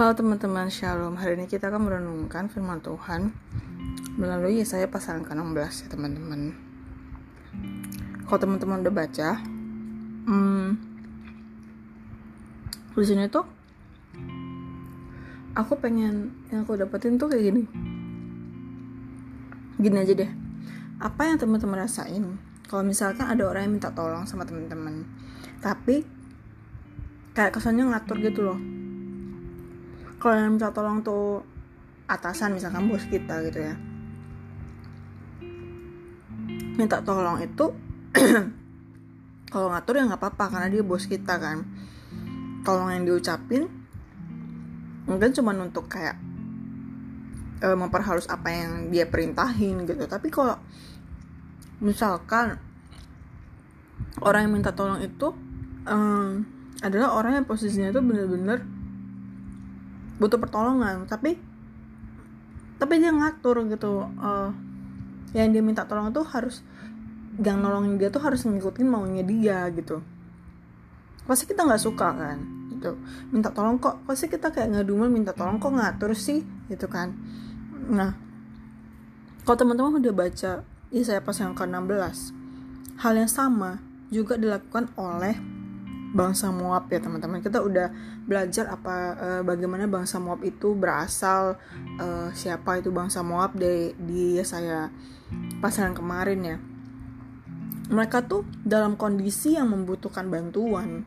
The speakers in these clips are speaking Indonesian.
Halo teman-teman Shalom. Hari ini kita akan merenungkan firman Tuhan Melalui Yesaya pasal ke-16 ya teman-teman. Kalau teman-teman udah baca hmm, Di sini tuh Aku pengen Yang aku dapetin tuh kayak gini. Gini aja deh. Apa yang teman-teman rasain Kalau misalkan ada orang yang minta tolong sama teman-teman? Tapi Kayak kesannya ngatur gitu loh kalau yang minta tolong tuh atasan misalkan bos kita gitu ya. Minta tolong itu kalau ngatur ya nggak apa-apa karena dia bos kita kan. Tolong yang diucapin mungkin cuma untuk kayak e, memperhalus apa yang dia perintahin gitu. Tapi kalau misalkan orang yang minta tolong itu um, adalah orang yang posisinya itu bener-bener butuh pertolongan tapi tapi dia ngatur gitu uh, yang dia minta tolong itu harus yang nolongin dia tuh harus ngikutin maunya dia gitu. Pasti kita nggak suka kan gitu. Minta tolong kok pasti kita kayak ngedumel minta tolong kok ngatur sih gitu kan. Nah kalau teman-teman udah baca ya saya pas yang ke-16 hal yang sama juga dilakukan oleh bangsa Moab ya teman-teman. Kita udah belajar apa uh, bagaimana bangsa Moab itu berasal uh, siapa itu bangsa Moab di di saya pasaran kemarin ya. Mereka tuh dalam kondisi yang membutuhkan bantuan.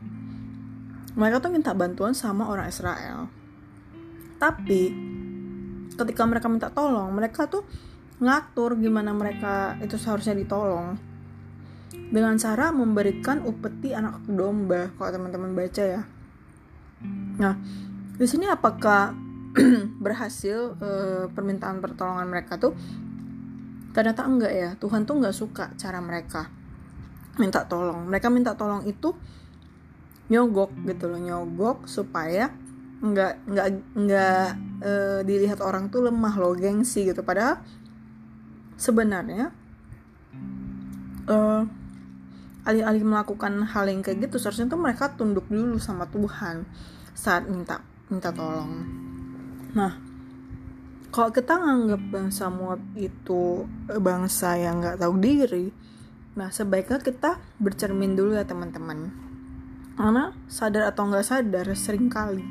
Mereka tuh minta bantuan sama orang Israel. Tapi ketika mereka minta tolong mereka tuh ngatur gimana mereka itu seharusnya ditolong dengan cara memberikan upeti anak domba kalau teman-teman baca ya. Nah di sini apakah berhasil e, permintaan pertolongan mereka tuh? Ternyata enggak ya. Tuhan tuh nggak suka cara mereka minta tolong. Mereka minta tolong itu nyogok gitu loh nyogok supaya nggak nggak nggak e, dilihat orang tuh lemah loh gengsi gitu. Padahal sebenarnya e, alih-alih melakukan hal yang kayak gitu seharusnya tuh mereka tunduk dulu sama Tuhan saat minta minta tolong. Nah kalau kita nganggap bangsa Moab itu bangsa yang nggak tahu diri nah sebaiknya kita bercermin dulu ya teman-teman. Karena sadar atau nggak sadar sering kali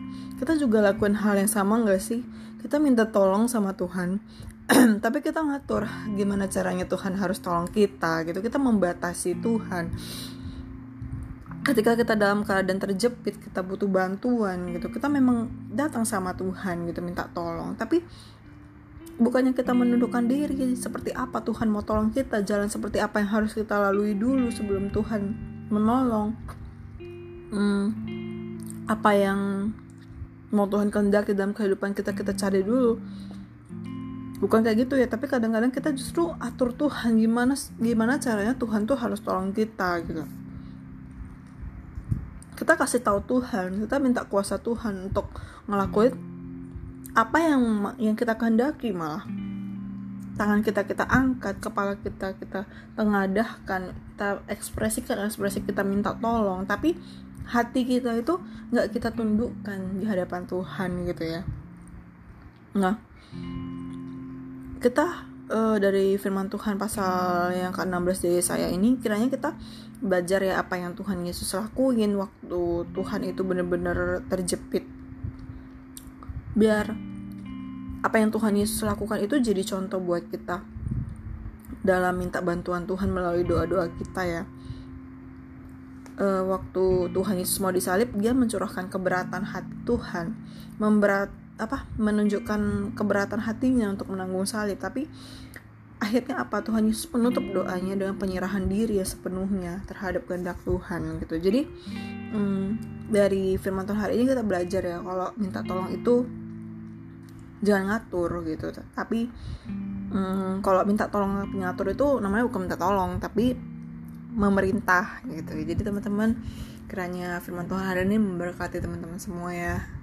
kita juga lakukan hal yang sama nggak sih? Kita minta tolong sama Tuhan tapi kita ngatur gimana caranya Tuhan harus tolong kita gitu. Kita membatasi Tuhan. Ketika kita dalam keadaan terjepit kita butuh bantuan gitu. Kita memang datang sama Tuhan gitu minta tolong. Tapi bukannya kita menundukkan diri seperti apa Tuhan mau tolong kita jalan seperti apa yang harus kita lalui dulu sebelum Tuhan menolong. Hmm, apa yang mau Tuhan kehendaki dalam kehidupan kita kita cari dulu bukan kayak gitu ya tapi kadang-kadang kita justru atur Tuhan gimana gimana caranya Tuhan tuh harus tolong kita gitu. Kita kasih tahu Tuhan kita minta kuasa Tuhan untuk ngelakuin apa yang yang kita kehendaki malah. Tangan kita kita angkat kepala kita kita tengadahkan kita ekspresikan ekspresi kita minta tolong. Tapi hati kita itu nggak kita tundukkan di hadapan Tuhan gitu ya. Nah kita uh, dari firman Tuhan pasal yang ke-16 dari saya ini kiranya kita belajar ya apa yang Tuhan Yesus lakuin waktu Tuhan itu benar-benar terjepit. Biar apa yang Tuhan Yesus lakukan itu jadi contoh buat kita dalam minta bantuan Tuhan melalui doa-doa kita ya. Uh, waktu Tuhan Yesus mau disalib dia mencurahkan keberatan hati Tuhan memberat apa menunjukkan keberatan hatinya untuk menanggung salib. Tapi akhirnya apa? Tuhan Yesus menutup doanya dengan penyerahan diri ya sepenuhnya terhadap kehendak Tuhan gitu. Jadi hmm, dari firman Tuhan hari ini kita belajar ya kalau minta tolong itu jangan ngatur gitu. Tapi hmm, kalau minta tolong pengatur itu namanya bukan minta tolong tapi memerintah gitu. Jadi teman-teman kiranya firman Tuhan hari ini memberkati teman-teman semua ya